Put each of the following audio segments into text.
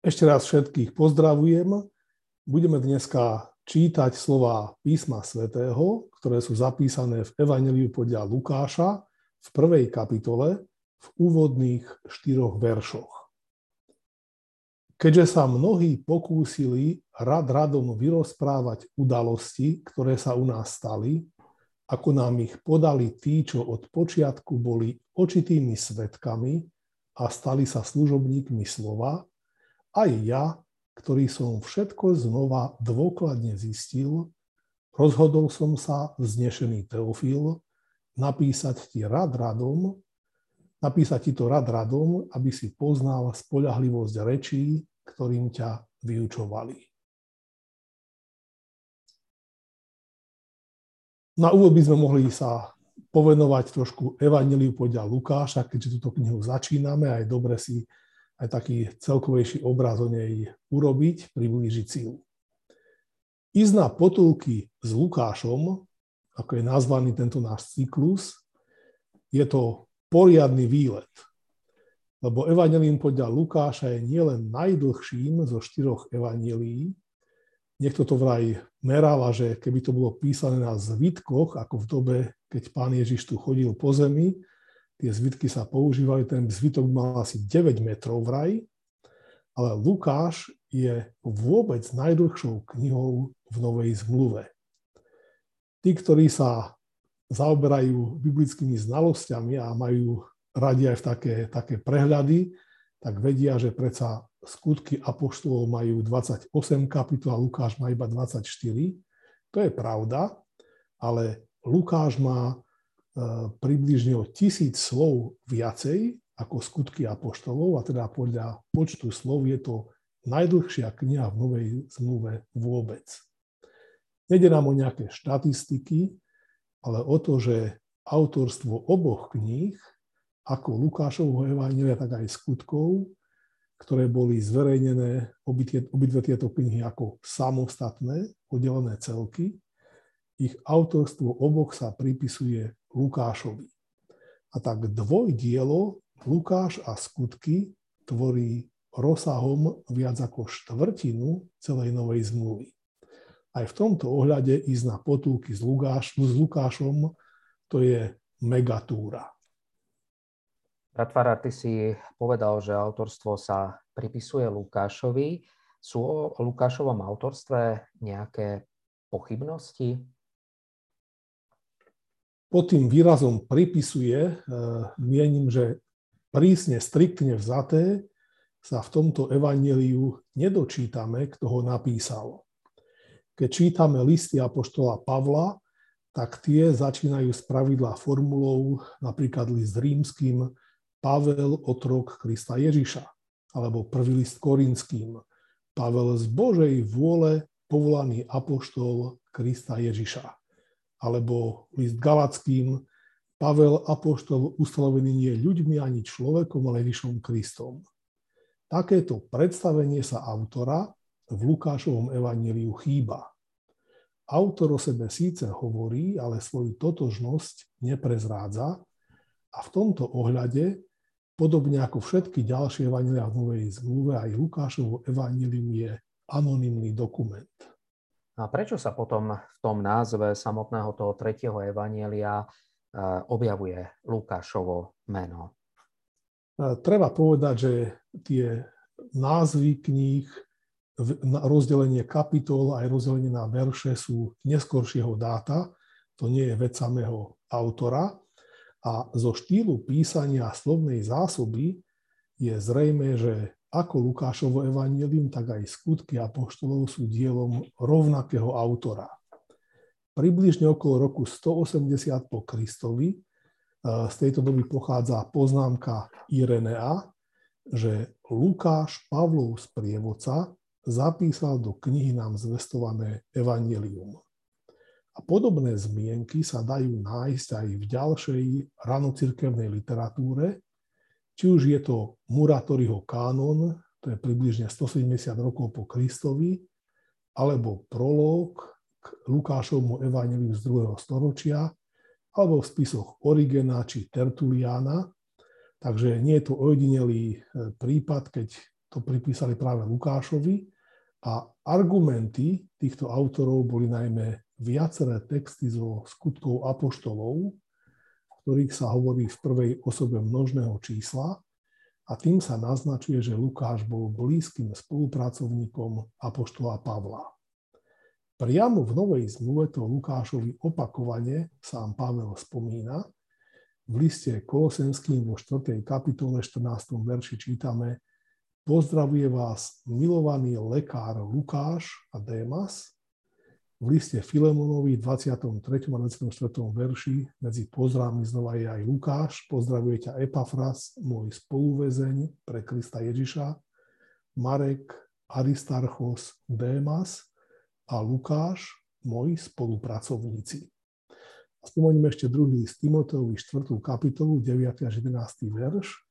Ešte raz všetkých pozdravujem. Budeme dneska čítať slova písma svätého, ktoré sú zapísané v Evangeliu podľa Lukáša v prvej kapitole v úvodných štyroch veršoch. Keďže sa mnohí pokúsili rad radom vyrozprávať udalosti, ktoré sa u nás stali, ako nám ich podali tí, čo od počiatku boli očitými svetkami a stali sa služobníkmi slova, aj ja, ktorý som všetko znova dôkladne zistil, rozhodol som sa, vznešený Teofil, napísať ti rad radom, napísať ti to rad radom, aby si poznal spolahlivosť rečí, ktorým ťa vyučovali. Na úvod by sme mohli sa povenovať trošku Evangeliu podľa Lukáša, keďže túto knihu začíname a je dobre si aj taký celkovejší obraz o nej urobiť, priblížiť si ju. Ísť na potulky s Lukášom, ako je nazvaný tento náš cyklus, je to poriadny výlet. Lebo evangelím podľa Lukáša je nielen najdlhším zo štyroch evangelí, niekto to vraj merala, že keby to bolo písané na zvitkoch, ako v dobe, keď pán Ježiš tu chodil po zemi, tie zvitky sa používali, ten zvitok mal asi 9 metrov vraj, ale Lukáš je vôbec najdlhšou knihou v Novej zmluve. Tí, ktorí sa zaoberajú biblickými znalosťami a majú radi aj v také, také prehľady, tak vedia, že predsa skutky apoštolov majú 28 kapitol a Lukáš má iba 24. To je pravda, ale Lukáš má približne o tisíc slov viacej ako skutky apoštolov a teda podľa počtu slov je to najdlhšia kniha v Novej zmluve vôbec. Nede nám o nejaké štatistiky, ale o to, že autorstvo oboch kníh, ako Lukášovho Evangelia, tak aj skutkov, ktoré boli zverejnené, obidve tieto knihy ako samostatné, oddelené celky, ich autorstvo oboch sa pripisuje Lukášovi. A tak dvojdielo Lukáš a skutky tvorí rozsahom viac ako štvrtinu celej novej zmluvy. Aj v tomto ohľade ísť na potulky s, Lukáš, s Lukášom to je megatúra. Bratvara, ty si povedal, že autorstvo sa pripisuje Lukášovi. Sú o Lukášovom autorstve nejaké pochybnosti? Pod tým výrazom pripisuje, e, mienim, že prísne, striktne vzaté sa v tomto evaneliu nedočítame, kto ho napísal. Keď čítame listy Apoštola Pavla, tak tie začínajú z pravidla formulou, napríklad list rímským, Pavel, otrok Krista Ježiša, alebo prvý list korinským, Pavel z Božej vôle povolaný apoštol Krista Ježiša alebo list Galackým, Pavel Apoštol ustanovený nie ľuďmi ani človekom, ale Ježišom Kristom. Takéto predstavenie sa autora v Lukášovom evaníliu chýba. Autor o sebe síce hovorí, ale svoju totožnosť neprezrádza a v tomto ohľade, podobne ako všetky ďalšie evanília v Novej zmluve, aj Lukášovo evanílium je anonymný dokument. A prečo sa potom v tom názve samotného toho tretieho evanielia e, objavuje Lukášovo meno? E, treba povedať, že tie názvy kníh, rozdelenie kapitol aj rozdelenie na verše sú neskoršieho dáta, to nie je vec samého autora. A zo štýlu písania slovnej zásoby je zrejme, že ako Lukášovo evanílium, tak aj skutky apoštolov sú dielom rovnakého autora. Približne okolo roku 180 po Kristovi e, z tejto doby pochádza poznámka Irenea, že Lukáš Pavlov z prievodca zapísal do knihy nám zvestované evanílium. A podobné zmienky sa dajú nájsť aj v ďalšej ranocirkevnej literatúre, či už je to Muratoriho kánon, to je približne 170 rokov po Kristovi, alebo prolog k Lukášovmu evaneliu z 2. storočia, alebo v spisoch Origena či Tertuliana. Takže nie je to ojedinelý e, prípad, keď to pripísali práve Lukášovi a argumenty týchto autorov boli najmä viaceré texty zo skutkov apoštolov, ktorých sa hovorí v prvej osobe množného čísla a tým sa naznačuje, že Lukáš bol blízkym spolupracovníkom apoštola Pavla. Priamo v Novej zmluve to Lukášovi opakovane sám Pavel spomína. V liste Kolosenským vo 4. kapitole 14. verši čítame Pozdravuje vás milovaný lekár Lukáš a Démas, v liste Filemonovi 23. a 24. verši medzi pozdravmi znova je aj Lukáš, pozdravuje ťa Epafras, môj spoluvezeň pre Krista Ježiša, Marek, Aristarchos, Démas a Lukáš, moji spolupracovníci. A spomeniem ešte druhý z Timoteovi 4. kapitolu, 9. až 11. verš,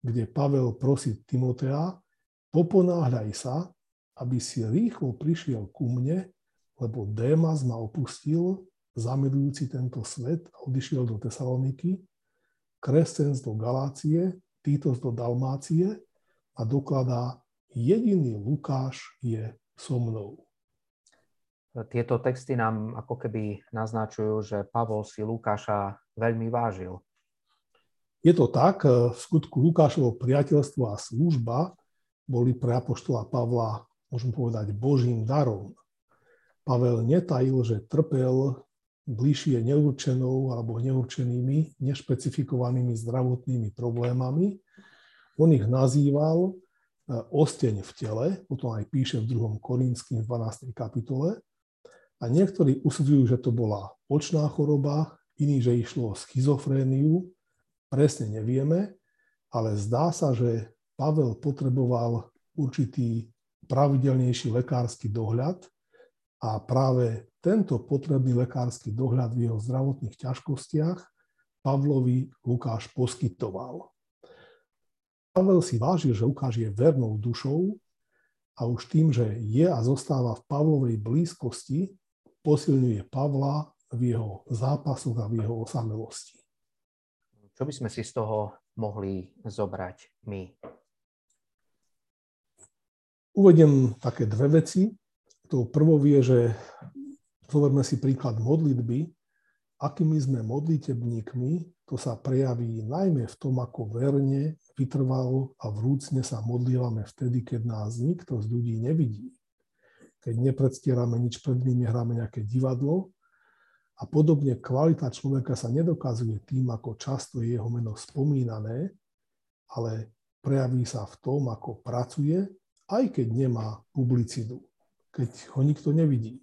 kde Pavel prosí Timotea, poponáhľaj sa, aby si rýchlo prišiel ku mne, lebo Démas ma opustil, zamilujúci tento svet a odišiel do Tesaloniky, Krescens do Galácie, Titos do Dalmácie a dokladá, jediný Lukáš je so mnou. Tieto texty nám ako keby naznačujú, že Pavol si Lukáša veľmi vážil. Je to tak, v skutku Lukášovo priateľstvo a služba boli pre apoštola Pavla, môžem povedať, božím darom. Pavel netajil, že trpel bližšie neurčenou alebo neurčenými, nešpecifikovanými zdravotnými problémami. On ich nazýval e, osteň v tele, potom aj píše v 2. Korinským v 12. kapitole. A niektorí usudzujú, že to bola očná choroba, iní, že išlo o schizofréniu, presne nevieme, ale zdá sa, že Pavel potreboval určitý pravidelnejší lekársky dohľad, a práve tento potrebný lekársky dohľad v jeho zdravotných ťažkostiach Pavlovi Lukáš poskytoval. Pavel si vážil, že Lukáš je vernou dušou a už tým, že je a zostáva v Pavlovej blízkosti, posilňuje Pavla v jeho zápasoch a v jeho osamelosti. Čo by sme si z toho mohli zobrať my? Uvediem také dve veci. Tou prvou je, že zoberme si príklad modlitby, akými sme modlitebníkmi, to sa prejaví najmä v tom, ako verne, vytrvalo a vrúcne sa modlívame vtedy, keď nás nikto z ľudí nevidí. Keď nepredstierame nič pred nimi, hráme nejaké divadlo. A podobne kvalita človeka sa nedokazuje tým, ako často je jeho meno spomínané, ale prejaví sa v tom, ako pracuje, aj keď nemá publicitu keď ho nikto nevidí.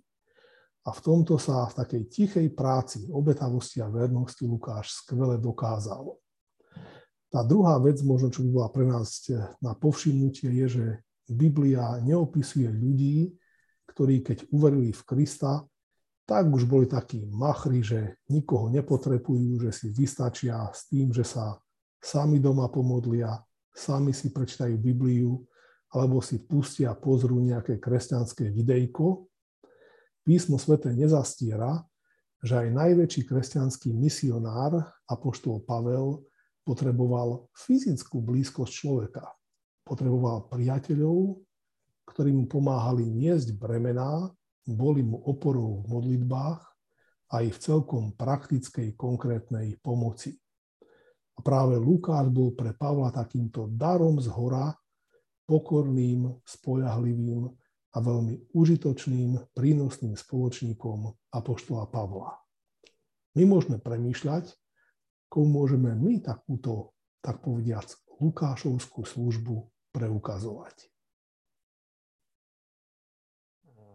A v tomto sa v takej tichej práci, obetavosti a vernosti Lukáš skvele dokázal. Tá druhá vec, možno čo by bola pre nás na povšimnutie, je, že Biblia neopisuje ľudí, ktorí keď uverili v Krista, tak už boli takí machri, že nikoho nepotrebujú, že si vystačia s tým, že sa sami doma pomodlia, sami si prečítajú Bibliu alebo si pustia a pozrú nejaké kresťanské videjko, písmo svete nezastiera, že aj najväčší kresťanský misionár, apoštol Pavel, potreboval fyzickú blízkosť človeka. Potreboval priateľov, ktorí mu pomáhali niesť bremená, boli mu oporou v modlitbách aj v celkom praktickej, konkrétnej pomoci. A práve Lukáš bol pre Pavla takýmto darom z hora, pokorným, spoľahlivým a veľmi užitočným, prínosným spoločníkom Apoštola Pavla. My môžeme premýšľať, komu môžeme my takúto, tak povediac, Lukášovskú službu preukazovať.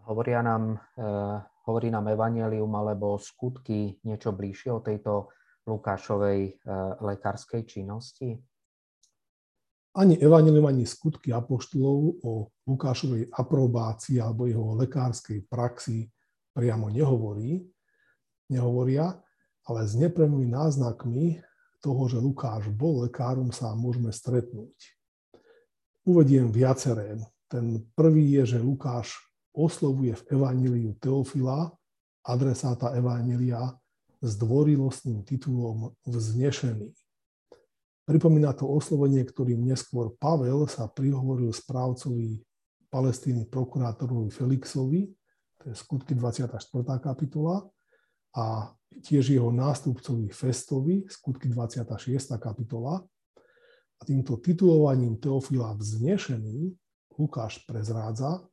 Hovoria nám, eh, hovorí nám Evangelium alebo skutky niečo bližšie o tejto Lukášovej eh, lekárskej činnosti? Ani evanilium, ani skutky apoštolov o Lukášovej aprobácii alebo jeho lekárskej praxi priamo nehovorí, nehovoria, ale s nepremými náznakmi toho, že Lukáš bol lekárom, sa môžeme stretnúť. Uvediem viaceré. Ten prvý je, že Lukáš oslovuje v evaníliu Teofila, adresáta evanília, s dvorilostným titulom Vznešený. Pripomína to oslovenie, ktorým neskôr Pavel sa prihovoril správcovi Palestíny prokurátorovi Felixovi, to je skutky 24. kapitola, a tiež jeho nástupcovi Festovi, skutky 26. kapitola. A týmto titulovaním Teofila vznešený Lukáš prezrádza,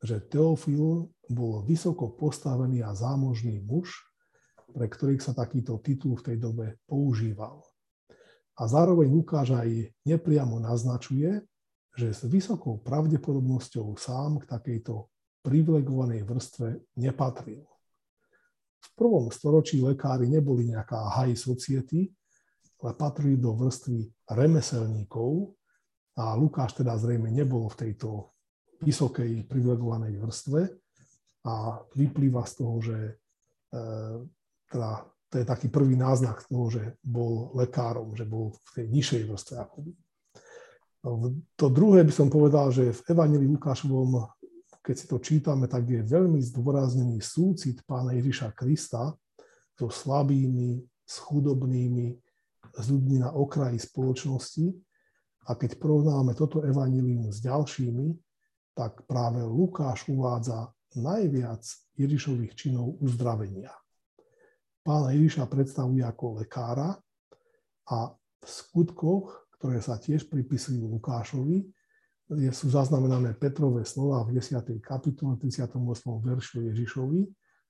že Teofil bol vysoko postavený a zámožný muž, pre ktorých sa takýto titul v tej dobe používal. A zároveň Lukáš aj nepriamo naznačuje, že s vysokou pravdepodobnosťou sám k takejto privilegovanej vrstve nepatril. V prvom storočí lekári neboli nejaká high society, ale patrili do vrstvy remeselníkov a Lukáš teda zrejme nebol v tejto vysokej privilegovanej vrstve a vyplýva z toho, že e, teda to je taký prvý náznak toho, že bol lekárom, že bol v tej nižšej vrstve akoby. To druhé by som povedal, že v Evangelii Lukášovom, keď si to čítame, tak je veľmi zdôraznený súcit pána Ježiša Krista so slabými, s chudobnými, s ľuďmi na okraji spoločnosti. A keď porovnáme toto evanilium s ďalšími, tak práve Lukáš uvádza najviac Ježišových činov uzdravenia pána Ježiša predstavuje ako lekára a v skutkoch, ktoré sa tiež pripisujú Lukášovi, sú zaznamenané Petrové slova v 10. kapitole 38. veršu Ježišovi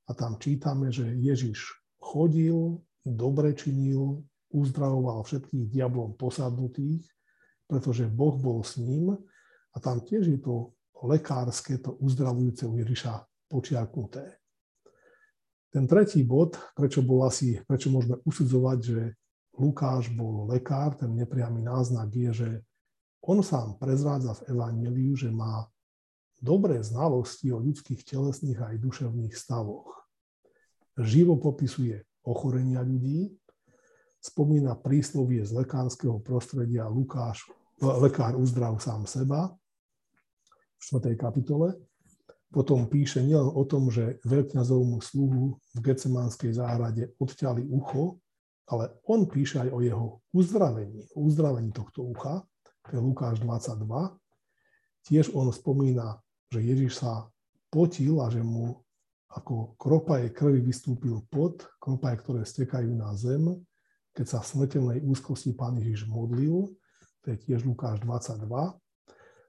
a tam čítame, že Ježiš chodil, dobre činil, uzdravoval všetkých diablom posadnutých, pretože Boh bol s ním a tam tiež je to lekárske, to uzdravujúce u Ježiša počiarknuté. Ten tretí bod, prečo, bol asi, prečo môžeme usudzovať, že Lukáš bol lekár, ten nepriamy náznak je, že on sám prezrádza v Evangeliu, že má dobré znalosti o ľudských telesných aj duševných stavoch. Živo popisuje ochorenia ľudí, spomína príslovie z lekárskeho prostredia Lukáš, lekár uzdrav sám seba v 4. kapitole potom píše nielen o tom, že veľkňazovmu sluhu v Gecemánskej záhrade odťali ucho, ale on píše aj o jeho uzdravení, uzdravení tohto ucha, to je Lukáš 22. Tiež on spomína, že Ježiš sa potil a že mu ako kropaje krvi vystúpil pot, kropaje, ktoré stekajú na zem, keď sa v smrteľnej úzkosti pán Ježiš modlil, to je tiež Lukáš 22.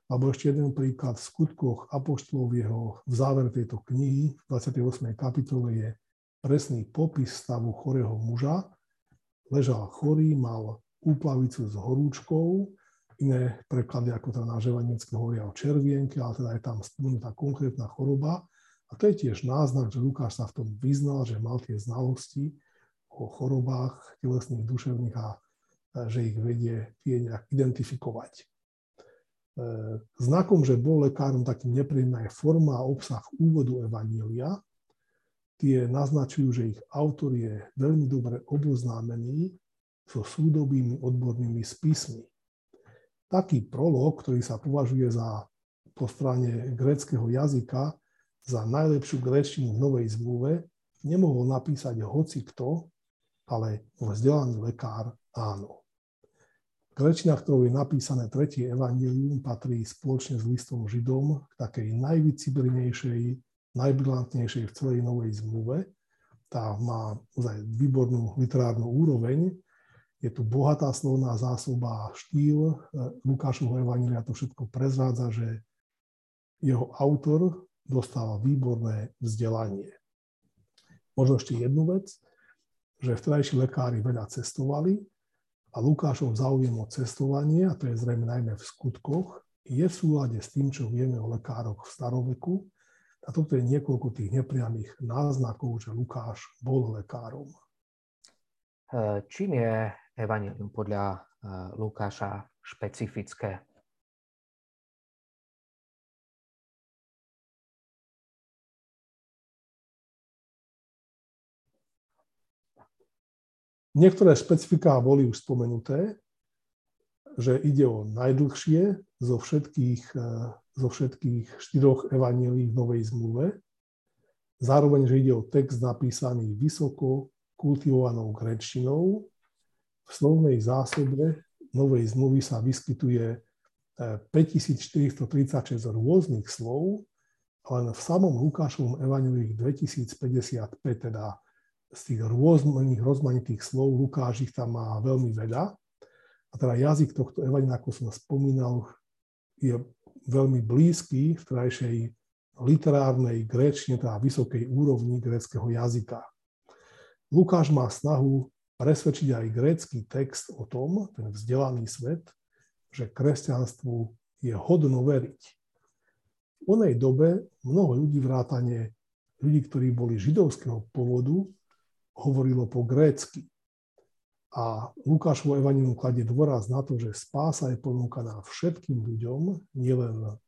Alebo ešte jeden príklad v skutkoch Apoštolov jeho v závere tejto knihy v 28. kapitole je presný popis stavu chorého muža. Ležal chorý, mal úplavicu s horúčkou, iné preklady ako teda na hovoria o červienke, ale teda je tam spomenutá konkrétna choroba. A to je tiež náznak, že Lukáš sa v tom vyznal, že mal tie znalosti o chorobách telesných, duševných a že ich vedie tie nejak identifikovať. E, znakom, že bol lekárom takým nepríjemná je forma a obsah úvodu Evanília. Tie naznačujú, že ich autor je veľmi dobre oboznámený so súdobými odbornými spismi. Taký prolog, ktorý sa považuje za po strane gréckého jazyka za najlepšiu gréčtinu v Novej zmluve, nemohol napísať hoci kto, ale vzdelaný lekár áno. Grečina, ktorou je napísané tretie evanílium, patrí spoločne s listom Židom k takej najvycibrinejšej, najbrilantnejšej v celej Novej zmluve. Tá má ozaj výbornú literárnu úroveň. Je tu bohatá slovná zásoba štýl. Lukášovho evanília to všetko prezrádza, že jeho autor dostal výborné vzdelanie. Možno ešte jednu vec, že vtedajší lekári veľa cestovali a Lukášov záujem o cestovanie, a to je zrejme najmä v skutkoch, je v súlade s tým, čo vieme o lekároch v staroveku. A toto je niekoľko tých nepriamých náznakov, že Lukáš bol lekárom. Čím je Evangelium podľa e, Lukáša špecifické? Niektoré špecifiká boli už spomenuté, že ide o najdlhšie zo všetkých, e, zo všetkých štyroch evanílií v Novej zmluve. Zároveň, že ide o text napísaný vysoko kultivovanou grečtinou v slovnej zásobe Novej zmluvy sa vyskytuje 5436 rôznych slov, len v samom Lukášovom evaneliu ich 2055, teda z tých rôznych rozmanitých slov Lukáš ich tam má veľmi veľa. A teda jazyk tohto evangelia, ako som spomínal, je veľmi blízky v trajšej literárnej gréčne, teda vysokej úrovni gréckého jazyka. Lukáš má snahu presvedčiť aj grécky text o tom, ten vzdelaný svet, že kresťanstvu je hodno veriť. V onej dobe mnoho ľudí vrátane ľudí, ktorí boli židovského pôvodu, hovorilo po grécky. A Lukášovo evanilium kladie dôraz na to, že spása je ponúkaná všetkým ľuďom, nielen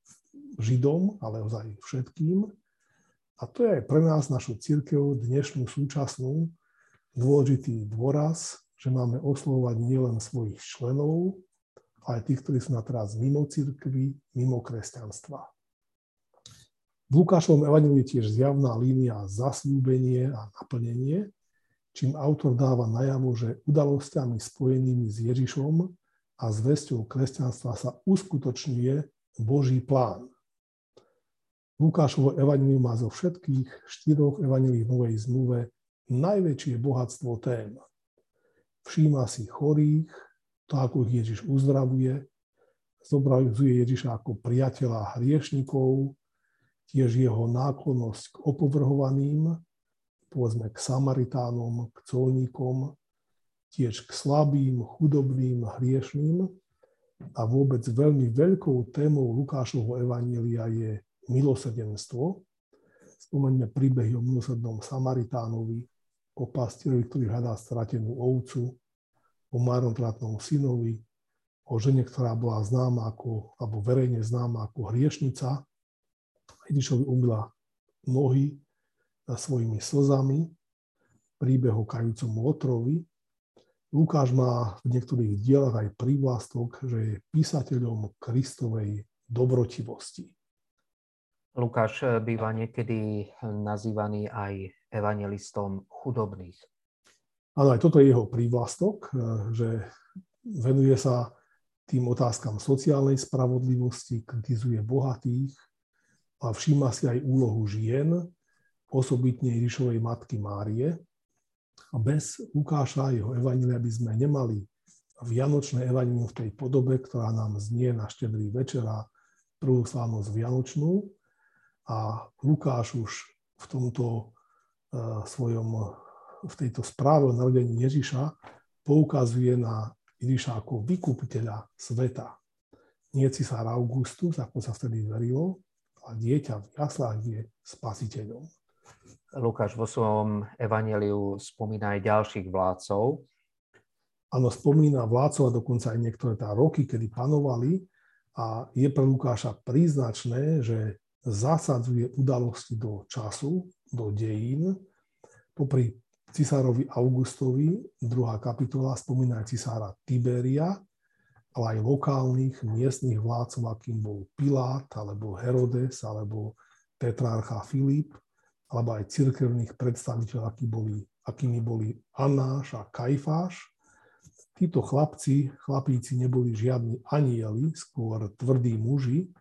Židom, ale ozaj všetkým. A to je aj pre nás, našu církev, dnešnú súčasnú, dôležitý dôraz, že máme oslovovať nielen svojich členov, ale tých, ktorí sú na teraz mimo církvy, mimo kresťanstva. V Lukášovom evaniliu je tiež zjavná línia zasľúbenie a naplnenie, čím autor dáva najavo, že udalosťami spojenými s Ježišom a zvesťou kresťanstva sa uskutočňuje Boží plán. Lukášovo evanilium má zo všetkých štyroch evanilí v Novej zmluve najväčšie bohatstvo tém. Všíma si chorých, to, ako ich Ježiš uzdravuje, zobrazuje Ježiša ako priateľa hriešnikov, tiež jeho náklonnosť k opovrhovaným, povedzme k Samaritánom, k colníkom, tiež k slabým, chudobným, hriešným. A vôbec veľmi veľkou témou Lukášovho evanília je milosrdenstvo. Spomeňme príbehy o milosrdnom Samaritánovi, o pastierovi, ktorý hľadá stratenú ovcu, o marnotratnom synovi, o žene, ktorá bola známa ako, alebo verejne známa ako hriešnica. Ježišovi umila nohy svojimi slzami, príbeh o kajúcom otrovi. Lukáš má v niektorých dielach aj prívlastok, že je písateľom Kristovej dobrotivosti. Lukáš býva niekedy nazývaný aj evangelistom chudobných. Áno, aj toto je jeho prívlastok, že venuje sa tým otázkam sociálnej spravodlivosti, kritizuje bohatých a všíma si aj úlohu žien osobitne Ježišovej matky Márie. A bez Lukáša a jeho evanília by sme nemali Vianočné evanílium v tej podobe, ktorá nám znie na štedrý večera prvú slávnosť Vianočnú. A Lukáš už v tomto uh, svojom, v tejto správe o narodení Ježiša poukazuje na Ježiša ako vykupiteľa sveta. Nie cisár Augustus, ako sa vtedy verilo, a dieťa v jaslách je spasiteľom. Lukáš vo svojom evaneliu spomína aj ďalších vládcov. Áno, spomína vládcov a dokonca aj niektoré tá roky, kedy panovali. A je pre Lukáša príznačné, že zasadzuje udalosti do času, do dejín. Popri cisárovi Augustovi, druhá kapitola, spomína aj cisára Tiberia, ale aj lokálnych miestnych vládcov, akým bol Pilát, alebo Herodes, alebo Petrarcha Filip, alebo aj cirkevných predstaviteľov, aký boli, akými boli Anáš a Kajfáš. Títo chlapci, chlapíci neboli žiadni anieli, skôr tvrdí muži,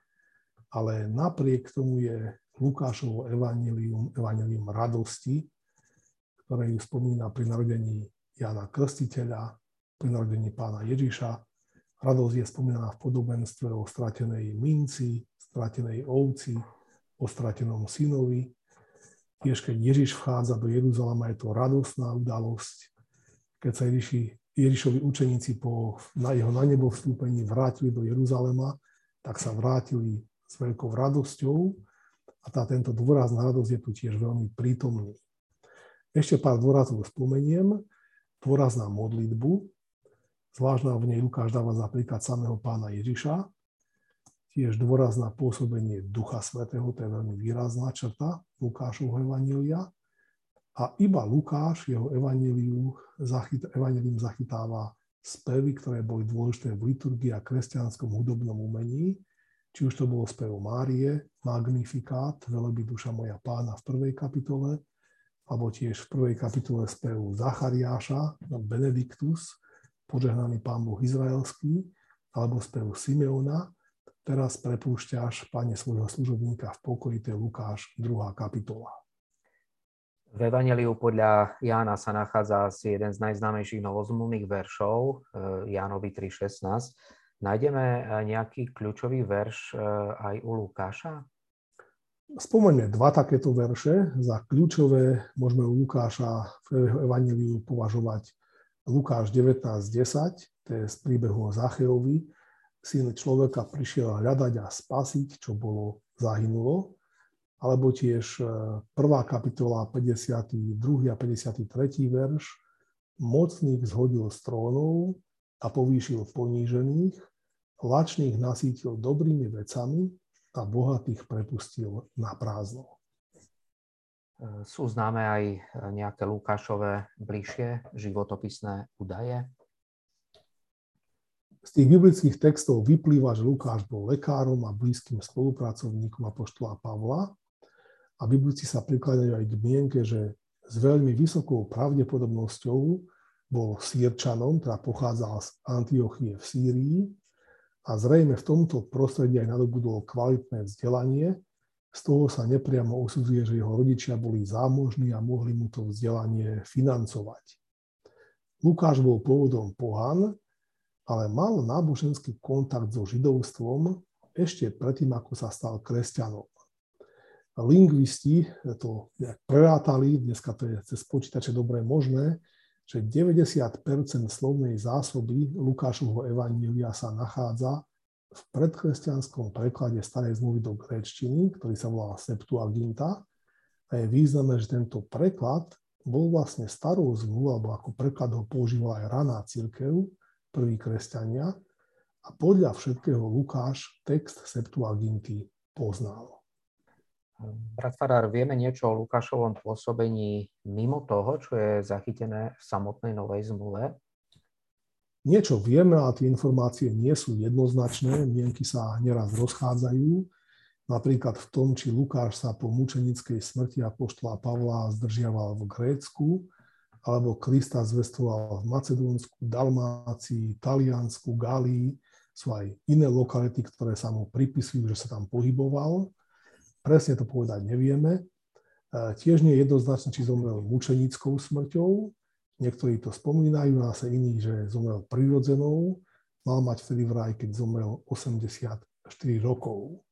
ale napriek tomu je Lukášovo evanelium, evanelium radosti, ktoré ju spomína pri narodení Jana Krstiteľa, pri narodení pána Ježiša. Radosť je spomínaná v podobenstve o stratenej minci, stratenej ovci, o stratenom synovi, Tiež keď Ježiš vchádza do Jeruzalema, je to radostná udalosť. Keď sa Ježiši, Ježišovi učeníci po, na jeho na nebo vstúpení vrátili do Jeruzalema, tak sa vrátili s veľkou radosťou a tá, tento dôraz na radosť je tu tiež veľmi prítomný. Ešte pár dôrazov spomeniem. Dôraz na modlitbu. Zvlášť v nej Lukáš dáva za príklad samého pána Ježiša, tiež dôraz na pôsobenie Ducha Svetého, to je veľmi výrazná črta Lukášovho Evanília. A iba Lukáš, jeho evanílium, zachyt, zachytáva spevy, ktoré boli dôležité v liturgii a kresťanskom hudobnom umení, či už to bolo spev Márie, Magnifikát, Veleby duša moja pána v prvej kapitole, alebo tiež v prvej kapitole spevu Zachariáša, Benediktus, požehnaný pán Boh Izraelský, alebo spev Simeona, teraz prepúšťaš, pane, svojho služobníka v pokoji, to je Lukáš, 2. kapitola. V Evangeliu podľa Jána sa nachádza asi jeden z najznámejších novozmluvných veršov, eh, Jánovi 3.16. Nájdeme eh, nejaký kľúčový verš eh, aj u Lukáša? Spomeňme dva takéto verše. Za kľúčové môžeme u Lukáša v Evangeliu považovať Lukáš 19.10, to je z príbehu o Zacheovi. Syn človeka prišiel hľadať a spasiť, čo bolo zahynulo alebo tiež e, prvá kapitola 52. a 53. verš, mocných zhodil z trónov a povýšil ponížených, lačných nasítil dobrými vecami a bohatých prepustil na prázdno. E, sú známe aj nejaké Lukášové bližšie životopisné údaje? Z tých biblických textov vyplýva, že Lukáš bol lekárom a blízkym spolupracovníkom apoštola Pavla a Biblici sa prikladajú aj k mienke, že s veľmi vysokou pravdepodobnosťou bol Sýrčanom, teda pochádzal z Antiochie v Sýrii a zrejme v tomto prostredí aj nadobudol kvalitné vzdelanie. Z toho sa nepriamo usudzuje, že jeho rodičia boli zámožní a mohli mu to vzdelanie financovať. Lukáš bol pôvodom pohan, ale mal náboženský kontakt so židovstvom ešte predtým, ako sa stal kresťanom lingvisti to nejak prerátali, dneska to je cez počítače dobre možné, že 90% slovnej zásoby Lukášovho evanília sa nachádza v predkresťanskom preklade starej zmluvy do gréčtiny, ktorý sa volá Septuaginta. A je významné, že tento preklad bol vlastne starou zmluvou, alebo ako preklad ho používala aj raná církev, prví kresťania. A podľa všetkého Lukáš text Septuaginty poznal. Brat Farár, vieme niečo o Lukášovom pôsobení mimo toho, čo je zachytené v samotnej Novej zmluve? Niečo vieme, ale tie informácie nie sú jednoznačné, mienky sa neraz rozchádzajú. Napríklad v tom, či Lukáš sa po mučenickej smrti apoštola Pavla zdržiaval v Grécku, alebo Krista zvestoval v Macedónsku, Dalmácii, Taliansku, Galii. Sú aj iné lokality, ktoré sa mu pripisujú, že sa tam pohyboval. Presne to povedať nevieme. Tiež nie je jednoznačné, či zomrel mučenickou smrťou. Niektorí to spomínajú, a sa iní, že zomrel prirodzenou. Mal mať vtedy vraj, keď zomrel 84 rokov.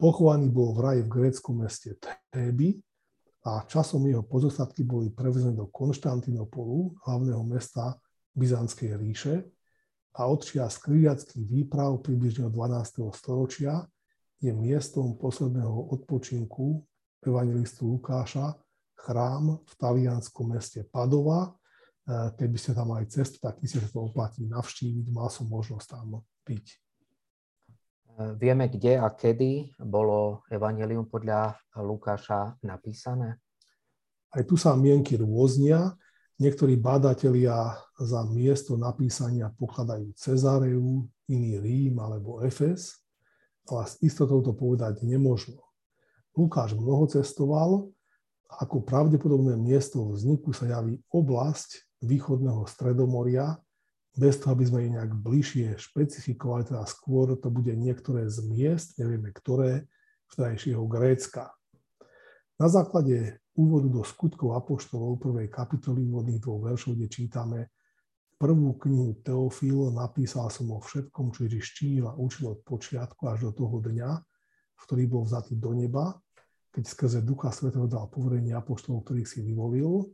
Pochovaný bol vraj v gréckom meste Téby a časom jeho pozostatky boli prevezené do Konštantinopolu, hlavného mesta Byzantskej ríše a odčia z kriviackých výprav približne od 12. storočia je miestom posledného odpočinku evangelistu Lukáša, chrám v talianskom meste Padova. E, keby ste tam mali cestu, tak si to oplatí navštíviť, mal som možnosť tam byť. E, vieme, kde a kedy bolo Evangelium podľa Lukáša napísané? Aj tu sa mienky rôznia. Niektorí bádatelia za miesto napísania pokladajú Cezareu, iný Rím alebo Efes ale s istotou to povedať nemožno. Lukáš mnoho cestoval, ako pravdepodobné miesto vzniku sa javí oblasť východného stredomoria, bez toho, aby sme ich nejak bližšie špecifikovali, teda skôr to bude niektoré z miest, nevieme ktoré, vtedajšieho Grécka. Na základe úvodu do skutkov Apoštolov prvej kapitoly úvodných dvoch veršov, kde čítame prvú knihu Teofil napísal som o všetkom, čo Ježiš činil a učil od počiatku až do toho dňa, v ktorý bol vzatý do neba, keď skrze Ducha Svetého dal poverenie apoštolov, ktorých si vyvolil.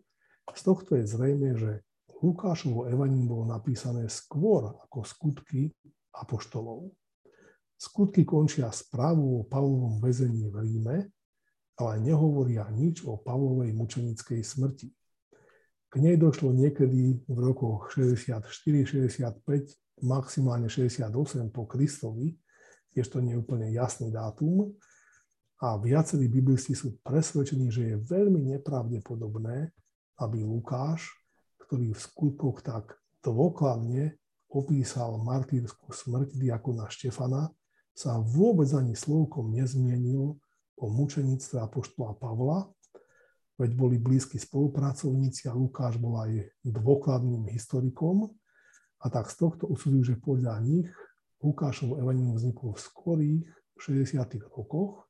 Z tohto je zrejme, že Lukášovo evaním bolo napísané skôr ako skutky apoštolov. Skutky končia správu o Pavlovom väzení v Ríme, ale nehovoria nič o Pavlovej mučenickej smrti. K nej došlo niekedy v rokoch 64, 65, maximálne 68 po Kristovi, tiež to nie je úplne jasný dátum. A viacerí biblisti sú presvedčení, že je veľmi nepravdepodobné, aby Lukáš, ktorý v skutkoch tak dôkladne opísal martýrskú smrť diakona Štefana, sa vôbec ani slovkom nezmienil o mučenictve apoštola Pavla, veď boli blízki spolupracovníci a Lukáš bol aj dôkladným historikom A tak z tohto usudzujú, že podľa nich Lukášovo evanilium vzniklo v skorých 60. rokoch,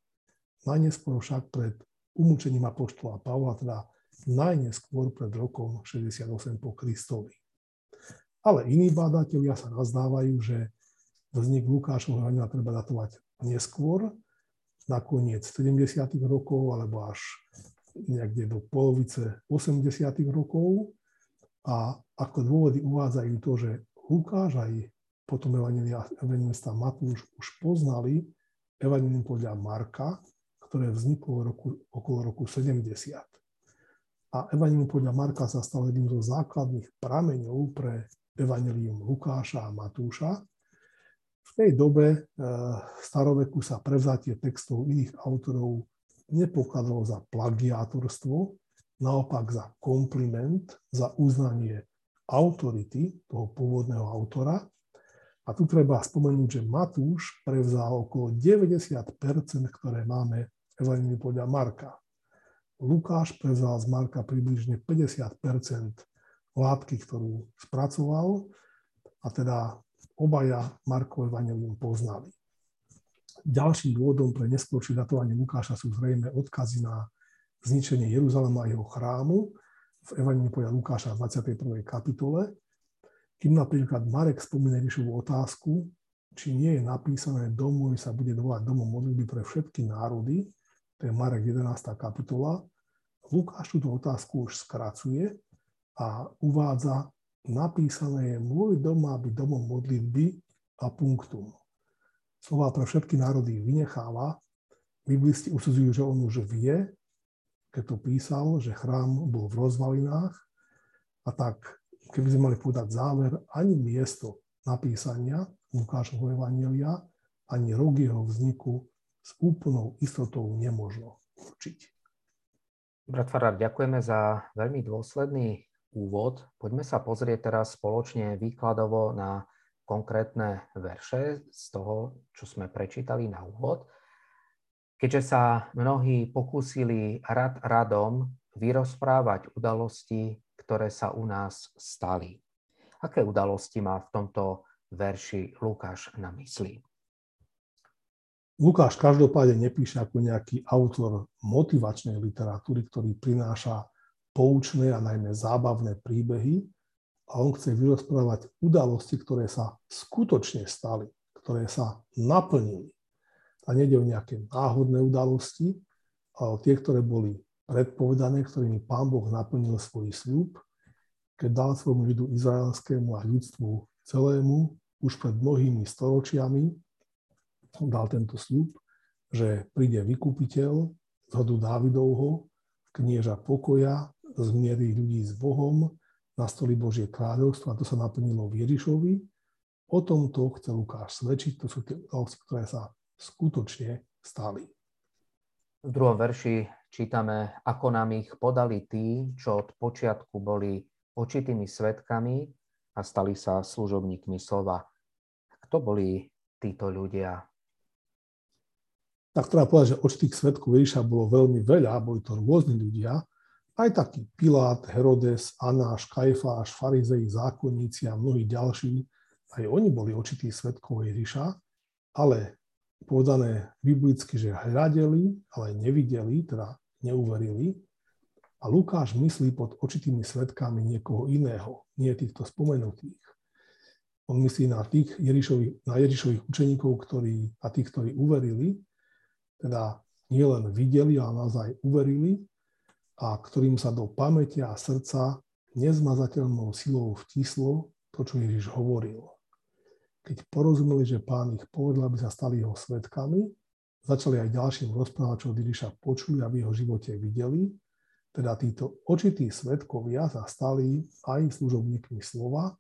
najneskôr však pred umúčením apoštola Pavla, teda najneskôr pred rokom 68 po Kristovi. Ale iní bádatelia sa nazdávajú, že vznik Lukášovho evangelia treba datovať neskôr, na koniec 70. rokov alebo až niekde do polovice 80. rokov. A ako dôvody uvádzajú to, že Lukáš aj potom evangelista Matúš už poznali evangelím podľa Marka, ktoré vzniklo roku, okolo roku 70. A evangelím podľa Marka sa stalo jedným zo základných prameňov pre evanelium Lukáša a Matúša. V tej dobe e, staroveku sa prevzatie textov iných autorov nepokladalo za plagiátorstvo, naopak za kompliment, za uznanie autority toho pôvodného autora. A tu treba spomenúť, že Matúš prevzal okolo 90 ktoré máme Evangelii podľa Marka. Lukáš prevzal z Marka približne 50% látky, ktorú spracoval a teda obaja Markov Evangelium poznali. Ďalším dôvodom pre neskôršie datovanie Lukáša sú zrejme odkazy na zničenie Jeruzalema a jeho chrámu, v Evangeliu podľa Lukáša v 21. kapitole, kým napríklad Marek spomína Ježišovú otázku, či nie je napísané dom sa bude volať domom modlitby pre všetky národy, to je Marek 11. kapitola, Lukáš túto otázku už skracuje a uvádza, napísané je môj dom má byť domom modlitby a punktum. Slova pre všetky národy vynecháva. Biblisti usudzujú, že on už vie, keď to písal, že chrám bol v rozvalinách a tak, keby sme mali povedať záver, ani miesto napísania Lukášovho Evangelia, ani rok jeho vzniku s úplnou istotou nemožno určiť. Brat Farár, ďakujeme za veľmi dôsledný úvod. Poďme sa pozrieť teraz spoločne výkladovo na konkrétne verše z toho, čo sme prečítali na úvod. Keďže sa mnohí pokúsili rad radom vyrozprávať udalosti, ktoré sa u nás stali. Aké udalosti má v tomto verši Lukáš na mysli? Lukáš každopádne nepíše ako nejaký autor motivačnej literatúry, ktorý prináša poučné a najmä zábavné príbehy a on chce vyrozprávať udalosti, ktoré sa skutočne stali, ktoré sa naplnili. A nejde o nejaké náhodné udalosti, ale o tie, ktoré boli predpovedané, ktorými Pán Boh naplnil svoj sľub, keď dal svojmu ľudu izraelskému a ľudstvu celému už pred mnohými storočiami dal tento sľub, že príde vykupiteľ z hodu Dávidovho, knieža pokoja, zmierí ľudí s Bohom, nastolí Božie kráľovstvo a to sa naplnilo v Ježišovi. O tomto chce Lukáš svedčiť, to sú tie udalosti, ktoré sa skutočne stali. V druhom verši čítame, ako nám ich podali tí, čo od počiatku boli očitými svetkami a stali sa služobníkmi slova. Kto boli títo ľudia? Tak treba povedať, že očitých svetkov Ježiša bolo veľmi veľa, boli to rôzni ľudia, aj taký Pilát, Herodes, Anáš, Kajfáš, farizei, zákonníci a mnohí ďalší, aj oni boli očití svetkov Ježiša, ale povedané biblicky, že hľadeli, ale nevideli, teda neuverili. A Lukáš myslí pod očitými svetkami niekoho iného, nie týchto spomenutých. On myslí na tých Ježišových, na Ježišových učeníkov ktorí, a tých, ktorí uverili, teda nielen videli, ale naozaj uverili a ktorým sa do pamäťa a srdca nezmazateľnou silou vtislo to, čo Ježiš hovoril. Keď porozumeli, že pán ich povedal, aby sa stali jeho svetkami, začali aj ďalším rozprávať, čo od Ježiša počuli a v jeho živote videli. Teda títo očití svetkovia sa stali aj služobníkmi slova,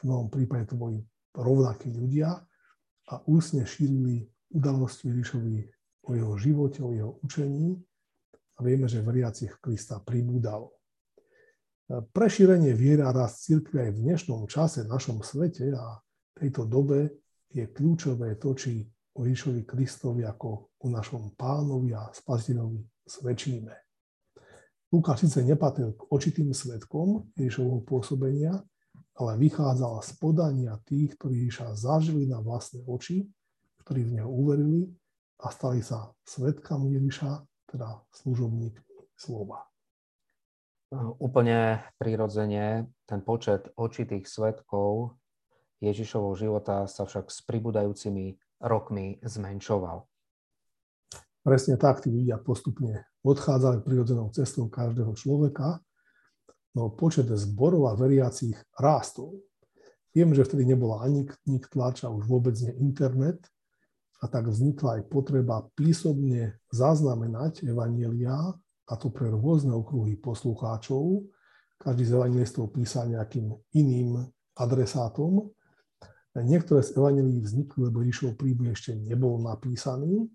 v mnohom prípade to boli rovnakí ľudia a úsne šírili udalosti Ježišovi o jeho živote, o jeho učení a vieme, že veriacich Krista pribúdalo. Prešírenie viera rast církve aj v dnešnom čase, v našom svete a tejto dobe je kľúčové to, či o Ježišovi Kristovi ako o našom pánovi a spasiteľovi svedčíme. Lukáš síce nepatril k očitým svetkom Ježišovho pôsobenia, ale vychádzala z podania tých, ktorí Ježiša zažili na vlastné oči, ktorí v neho uverili a stali sa svetkami Ježiša, teda služobníkmi slova. Úplne prirodzene ten počet očitých svetkov Ježišovho života sa však s pribúdajúcimi rokmi zmenšoval. Presne tak tí ľudia postupne odchádzali prirodzenou cestou každého človeka, no počet zborov a veriacich rástol. Viem, že vtedy nebola ani kníh tlač a už vôbec nie internet, a tak vznikla aj potreba písomne zaznamenať evanielia, a to pre rôzne okruhy poslucháčov. Každý z evangelistov písal nejakým iným adresátom. Niektoré z evangelí vznikli, lebo Ježišov príbeh ešte nebol napísaný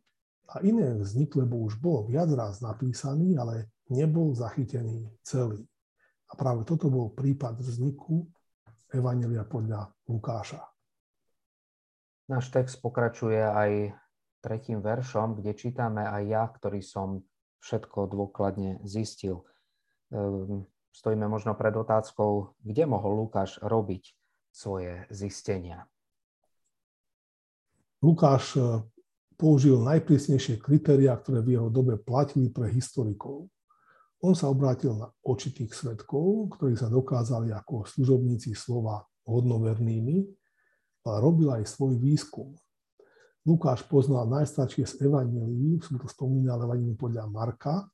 a iné vznikli, lebo už bol viac raz napísaný, ale nebol zachytený celý. A práve toto bol prípad vzniku Evangelia podľa Lukáša. Náš text pokračuje aj tretím veršom, kde čítame aj ja, ktorý som všetko dôkladne zistil. Ehm, stojíme možno pred otázkou, kde mohol Lukáš robiť svoje zistenia. Lukáš použil najprísnejšie kritériá, ktoré v jeho dobe platili pre historikov. On sa obrátil na očitých svetkov, ktorí sa dokázali ako služobníci slova hodnovernými, robil aj svoj výskum. Lukáš poznal najstaršie z evanílií, sú to spomínané evanílií podľa Marka,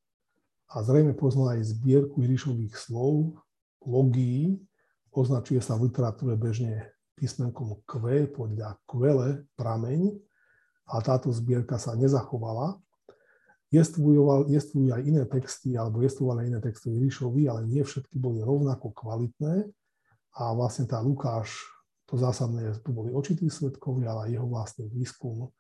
a zrejme poznal aj zbierku Ježišových slov, logií, označuje sa v literatúre bežne písmenkom Q podľa Quele, prameň, a táto zbierka sa nezachovala. Jestvujú aj iné texty, alebo jestvovali iné texty Ježišovi, ale nie všetky boli rovnako kvalitné. A vlastne tá Lukáš, to zásadné, to boli očití svetkovia, ale jeho vlastný výskum,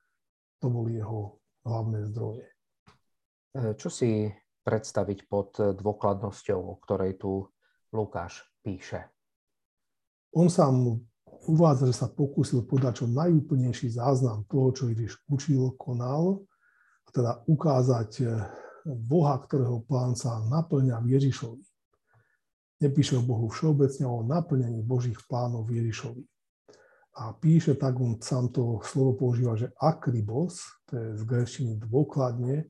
to boli jeho hlavné zdroje. E, čo si predstaviť pod dôkladnosťou, o ktorej tu Lukáš píše? On sám uvádza, že sa pokúsil podať čo najúplnejší záznam toho, čo Ježiš učil, konal, a teda ukázať eh, Boha, ktorého plán sa naplňa v Ježišovi. Nepíše o Bohu všeobecne, o naplňaní Božích plánov v Ježišovi. A píše tak, on sám to slovo používa, že akribos, to je z grečtiny dôkladne,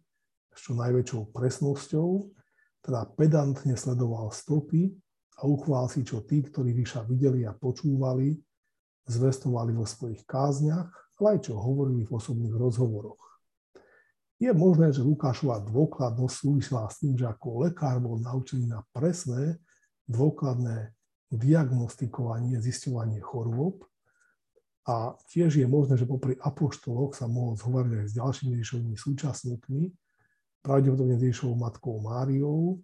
s čo najväčšou presnosťou, teda pedantne sledoval stopy a uchvál si, čo tí, ktorí Ríša videli a počúvali, zvestovali vo svojich kázniach, ale aj čo hovorili v osobných rozhovoroch. Je možné, že Lukášova dôkladnosť súvisela s tým, že ako lekár bol naučený na presné, dôkladné diagnostikovanie, zisťovanie chorôb. A tiež je možné, že popri apoštoloch sa mohol zhovoriť aj s ďalšími Ježišovými súčasníkmi, pravdepodobne s Ježišovou matkou Máriou,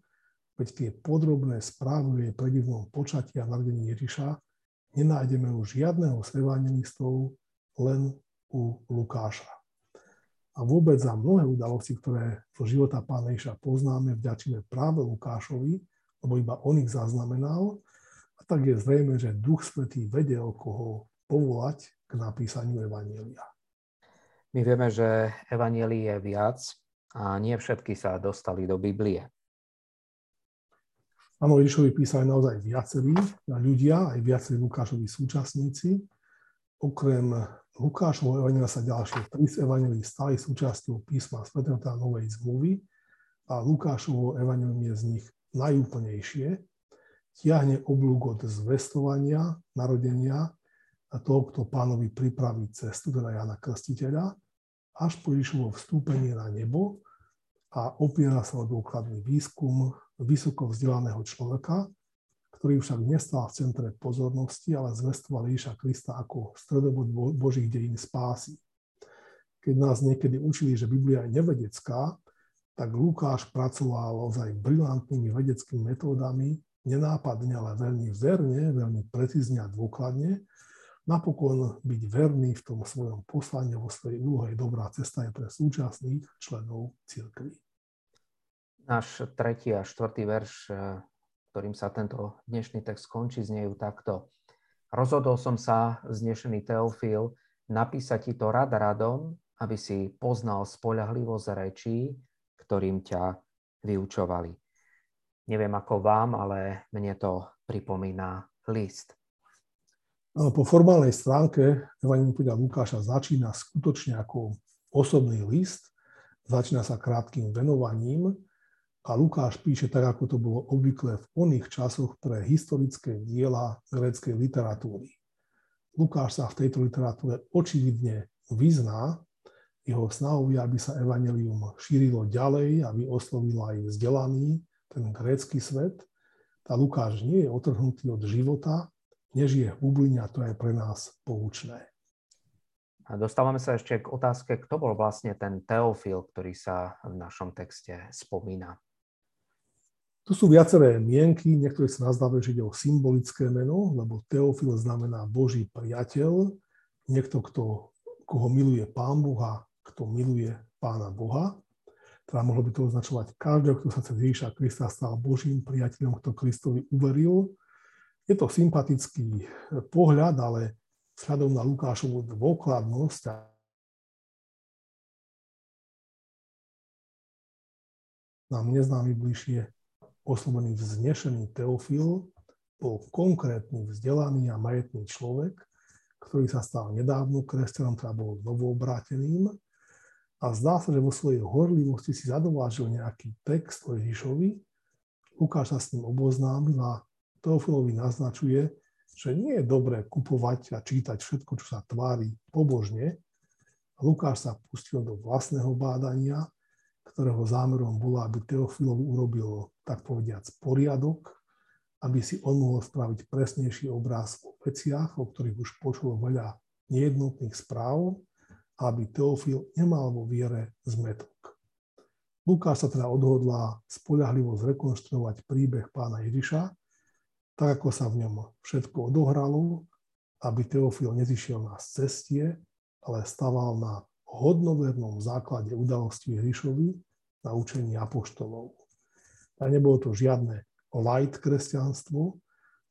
veď tie podrobné správy o jej predivnom počatí a narodení Ježiša nenájdeme už žiadneho z evangelistov, len u Lukáša. A vôbec za mnohé udalosti, ktoré zo života pána Iša poznáme, vďačíme práve Lukášovi, lebo iba on ich zaznamenal. A tak je zrejme, že Duch Svetý vedel, koho povolať k napísaniu Evanielia. My vieme, že Evanielie je viac a nie všetky sa dostali do Biblie. Áno, Ježišovi písali naozaj viacerí ľudia, aj viacerí Lukášovi súčasníci. Okrem Lukášovho evangelia sa ďalšie tri z evangelí stali súčasťou písma Svetého teda Novej zmluvy a Lukášovo evangelium je z nich najúplnejšie. Tiahne oblúk od zvestovania, narodenia a toho, kto pánovi pripraví cestu, teda Jana Krstiteľa, až po Ježišovo vstúpenie na nebo a opiera sa o dôkladný výskum, vysoko vzdelaného človeka, ktorý však nestal v centre pozornosti, ale zvestoval Ježiša Krista ako stredobod Božích dejín spásy. Keď nás niekedy učili, že Biblia je nevedecká, tak Lukáš pracoval ozaj brilantnými vedeckými metódami, nenápadne, ale veľmi verne, veľmi precízne a dôkladne. Napokon byť verný v tom svojom poslaní vo svojej úlohe dobrá cesta je pre súčasných členov cirkvi. Náš tretí a štvrtý verš, eh, ktorým sa tento dnešný text končí, znejú takto. Rozhodol som sa, znešený Teofil, napísať ti to rad radom, aby si poznal spolahlivosť rečí, ktorým ťa vyučovali. Neviem ako vám, ale mne to pripomína list. Po formálnej stránke Evangelium podľa Lukáša začína skutočne ako osobný list, začína sa krátkým venovaním a Lukáš píše tak, ako to bolo obvykle v oných časoch pre historické diela gréckej literatúry. Lukáš sa v tejto literatúre očividne vyzná, jeho snahou je, aby sa evanelium šírilo ďalej, aby oslovilo aj vzdelaný, ten grécky svet. Tá Lukáš nie je otrhnutý od života, nežije v bubline a to je pre nás poučné. A dostávame sa ešte k otázke, kto bol vlastne ten Teofil, ktorý sa v našom texte spomína. Tu sú viaceré mienky, niektorí sa nazdávajú, že ide o symbolické meno, lebo Teofil znamená Boží priateľ, niekto, kto, koho miluje Pán Boha, kto miluje Pána Boha. Teda mohlo by to označovať každého, kto sa cez Ježiša Krista stal Božím priateľom, kto Kristovi uveril je to sympatický pohľad, ale vzhľadom na Lukášovu dôkladnosť a nám neznámy bližšie oslovený vznešený Teofil bol konkrétny, vzdelaný a majetný človek, ktorý sa stal nedávno kresťanom, teda bol novoobráteným. A zdá sa, že vo svojej horlivosti si zadovážil nejaký text o Ježišovi. Lukáš sa s ním oboznámil a Teofilovi naznačuje, že nie je dobré kupovať a čítať všetko, čo sa tvári pobožne. Lukáš sa pustil do vlastného bádania, ktorého zámerom bolo, aby Teofilovi urobil, tak povediac, poriadok, aby si on mohol spraviť presnejší obraz o veciach, o ktorých už počul veľa nejednotných správ, aby Teofil nemal vo viere zmetok. Lukáš sa teda odhodlá spoľahlivo zrekonštruovať príbeh pána Ježiša, tak ako sa v ňom všetko odohralo, aby Teofil nezišiel na cestie, ale staval na hodnovernom základe udalosti Ježišovi na učení apoštolov. A nebolo to žiadne light kresťanstvo.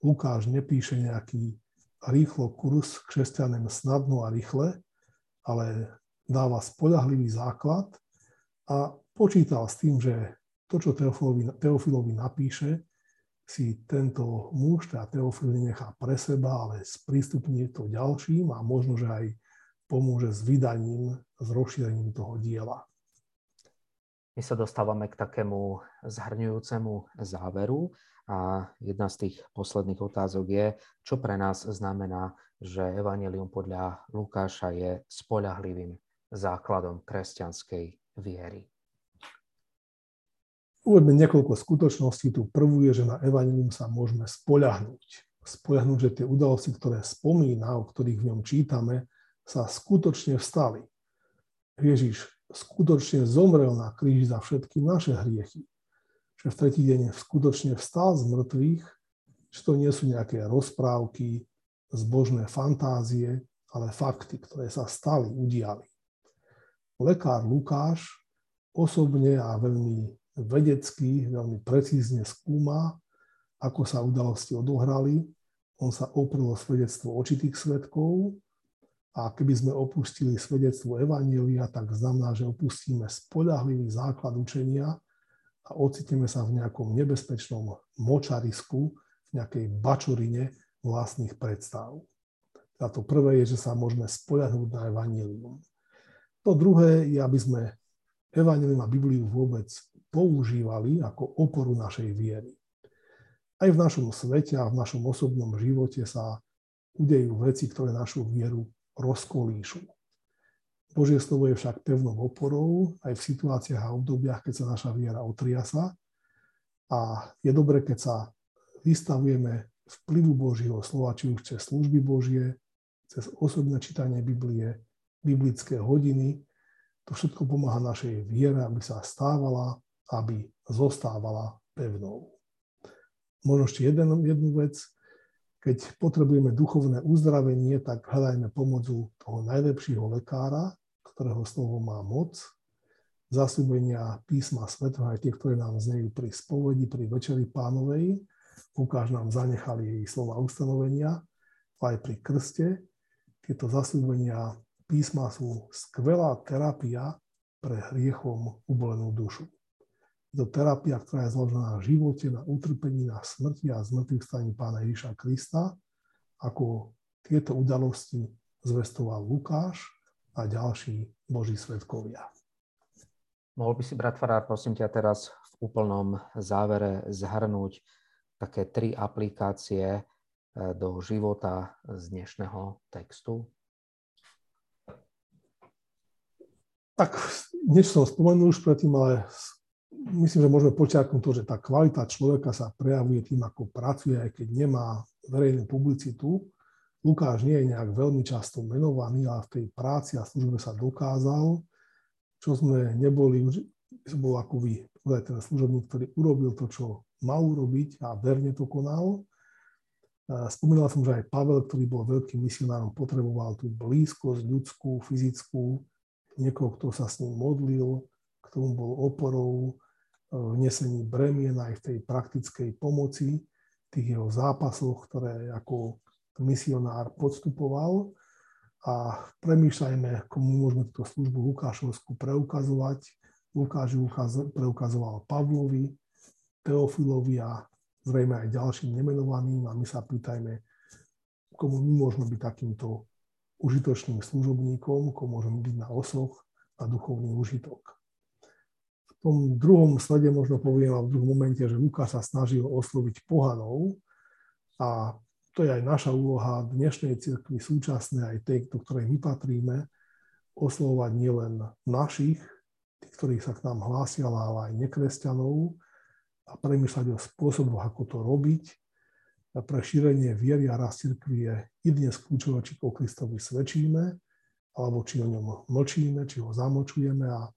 Lukáš nepíše nejaký rýchlo kurz kresťanem snadno a rýchle, ale dáva spoľahlivý základ a počítal s tým, že to, čo Teofilovi, Teofilovi napíše, si tento muž, teda Teofil, nenechá pre seba, ale sprístupní to ďalším a možno, že aj pomôže s vydaním, s rozšírením toho diela. My sa dostávame k takému zhrňujúcemu záveru a jedna z tých posledných otázok je, čo pre nás znamená, že Evangelium podľa Lukáša je spoľahlivým základom kresťanskej viery. Uvedme niekoľko skutočností. Tu prvú je, že na Evangelium sa môžeme spoľahnúť. Spoľahnúť, že tie udalosti, ktoré spomína, o ktorých v ňom čítame, sa skutočne vstali. Ježiš skutočne zomrel na kríži za všetky naše hriechy. Že v tretí deň skutočne vstal z mŕtvych, že to nie sú nejaké rozprávky, zbožné fantázie, ale fakty, ktoré sa stali, udiali. Lekár Lukáš osobne a veľmi vedecky, veľmi precízne skúma, ako sa udalosti odohrali. On sa oprel o svedectvo očitých svetkov a keby sme opustili svedectvo Evanielia, tak znamená, že opustíme spoľahlivý základ učenia a ocitneme sa v nejakom nebezpečnom močarisku, v nejakej bačorine vlastných predstav. A to prvé je, že sa môžeme spoľahnúť na Evangelium. To druhé je, aby sme Evangelium a Bibliu vôbec používali ako oporu našej viery. Aj v našom svete a v našom osobnom živote sa udejú veci, ktoré našu vieru rozkolíšu. Božie slovo je však pevnou oporou aj v situáciách a obdobiach, keď sa naša viera otriasa. A je dobre, keď sa vystavujeme vplyvu Božieho slova, či už cez služby Božie, cez osobné čítanie Biblie, biblické hodiny. To všetko pomáha našej viere, aby sa stávala aby zostávala pevnou. Možno ešte jeden, jednu vec. Keď potrebujeme duchovné uzdravenie, tak hľadajme pomocu toho najlepšieho lekára, ktorého slovo má moc. Zasúbenia písma svetov, aj tie, ktoré nám znejú pri spovedi, pri večeri pánovej. Lukáš nám zanechali jej slova ustanovenia, aj pri krste. Tieto zasúbenia písma sú skvelá terapia pre hriechom ubolenú dušu. Je to terapia, ktorá je založená na živote, na utrpení, na smrti a zmrtvých staní pána Ježiša Krista, ako Tieto udalosti zvestoval Lukáš a ďalší Boží svetkovia. Mohol by si, brat Farár, prosím ťa teraz v úplnom závere zhrnúť také tri aplikácie eh, do života z dnešného textu? Tak niečo som spomenul už predtým, ale myslím, že môžeme počiarknúť to, že tá kvalita človeka sa prejavuje tým, ako pracuje, aj keď nemá verejnú publicitu. Lukáš nie je nejak veľmi často menovaný, ale v tej práci a službe sa dokázal, čo sme neboli, bol ako vy, ten služobník, ktorý urobil to, čo mal urobiť a verne to konal. Spomínal som, že aj Pavel, ktorý bol veľkým misionárom, potreboval tú blízkosť ľudskú, fyzickú, niekoho, kto sa s ním modlil, k tomu bol oporou v nesení bremien aj v tej praktickej pomoci, tých jeho zápasoch, ktoré ako misionár podstupoval. A premýšľajme, komu môžeme túto službu Lukášovskú preukazovať. Lukáš ju preukazoval Pavlovi, Teofilovi a zrejme aj ďalším nemenovaným a my sa pýtajme, komu my môžeme byť takýmto užitočným služobníkom, ako môžeme byť na osoch a duchovný užitok. Tom druhom slede možno poviem a v druhom momente, že Lukáš sa snažil osloviť pohanov a to je aj naša úloha dnešnej cirkvi súčasnej, aj tej, do ktorej my patríme, oslovovať nielen našich, tých, ktorých sa k nám hlásia, ale aj nekresťanov a premýšľať o spôsoboch, ako to robiť, pre šírenie viery a rast cirkvi je i dnes kľúčové, či o Kristovi svedčíme, alebo či o ňom mlčíme, či ho zamočujeme. A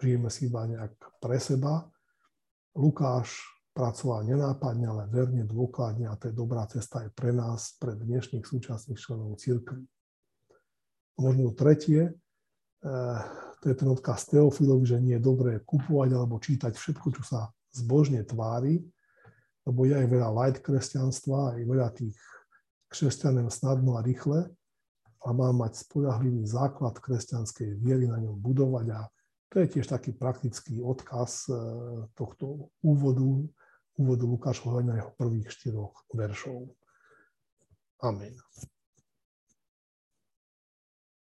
žijeme si iba nejak pre seba. Lukáš pracoval nenápadne, ale verne, dôkladne a to je dobrá cesta aj pre nás, pre dnešných súčasných členov cirkvi. Možno tretie, eh, to je ten odkaz Teofilovi, že nie je dobré kupovať alebo čítať všetko, čo sa zbožne tvári, lebo je aj veľa light kresťanstva, aj veľa tých kresťanem snadno a rýchle a má mať spodahlivý základ kresťanskej viery na ňom budovať a to je tiež taký praktický odkaz e, tohto úvodu, úvodu Lukášovho prvých štyroch veršov. Amen.